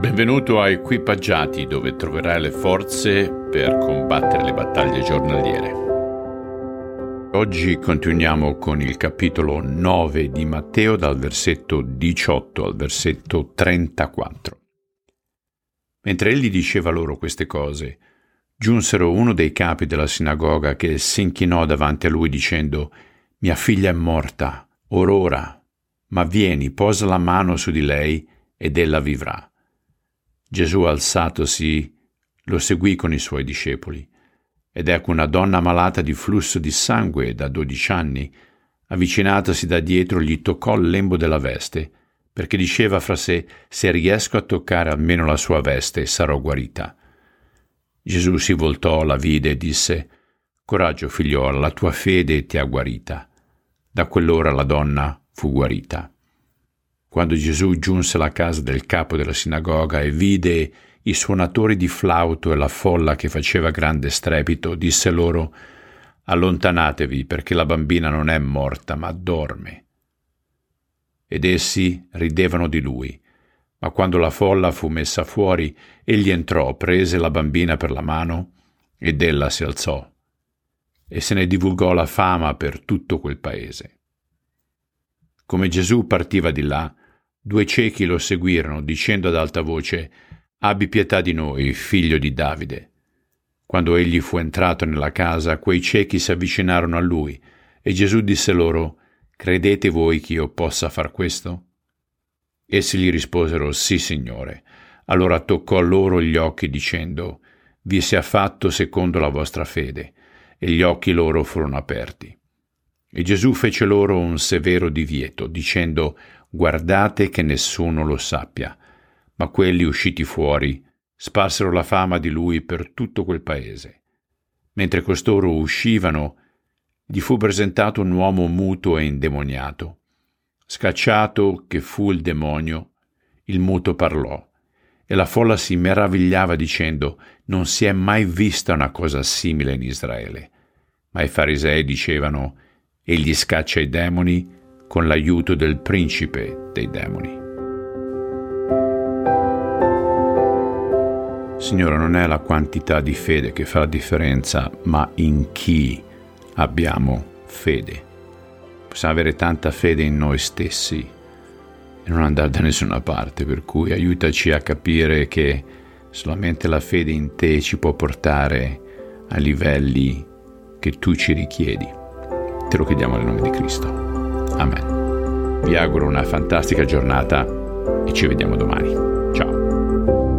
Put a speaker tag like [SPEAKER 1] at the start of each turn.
[SPEAKER 1] Benvenuto a Equipaggiati dove troverai le forze per combattere le battaglie giornaliere. Oggi continuiamo con il capitolo 9 di Matteo dal versetto 18 al versetto 34. Mentre egli diceva loro queste cose, giunsero uno dei capi della sinagoga che si inchinò davanti a lui dicendo Mia figlia è morta, or ora, ma vieni, posa la mano su di lei ed ella vivrà. Gesù alzatosi lo seguì con i suoi discepoli. Ed ecco una donna malata di flusso di sangue da dodici anni, avvicinatasi da dietro, gli toccò il lembo della veste, perché diceva fra sé, se riesco a toccare almeno la sua veste, sarò guarita. Gesù si voltò, la vide e disse, Coraggio, figliuola, la tua fede ti ha guarita. Da quell'ora la donna fu guarita. Quando Gesù giunse alla casa del capo della sinagoga e vide i suonatori di flauto e la folla che faceva grande strepito, disse loro Allontanatevi perché la bambina non è morta, ma dorme. Ed essi ridevano di lui. Ma quando la folla fu messa fuori, egli entrò, prese la bambina per la mano ed ella si alzò. E se ne divulgò la fama per tutto quel paese. Come Gesù partiva di là, due ciechi lo seguirono, dicendo ad alta voce Abbi pietà di noi, figlio di Davide. Quando egli fu entrato nella casa, quei ciechi si avvicinarono a lui, e Gesù disse loro Credete voi che io possa far questo? Essi gli risposero Sì, Signore. Allora toccò loro gli occhi dicendo Vi sia fatto secondo la vostra fede. E gli occhi loro furono aperti. E Gesù fece loro un severo divieto, dicendo Guardate che nessuno lo sappia. Ma quelli usciti fuori sparsero la fama di lui per tutto quel paese. Mentre costoro uscivano, gli fu presentato un uomo muto e indemoniato. Scacciato che fu il demonio, il muto parlò, e la folla si meravigliava dicendo non si è mai vista una cosa simile in Israele. Ma i farisei dicevano egli scaccia i demoni con l'aiuto del principe dei demoni. Signore, non è la quantità di fede che fa la differenza, ma in chi abbiamo fede. Possiamo avere tanta fede in noi stessi e non andare da nessuna parte, per cui aiutaci a capire che solamente la fede in te ci può portare a livelli che tu ci richiedi. Te lo chiediamo nel nome di Cristo. Amen. Vi auguro una fantastica giornata e ci vediamo domani. Ciao.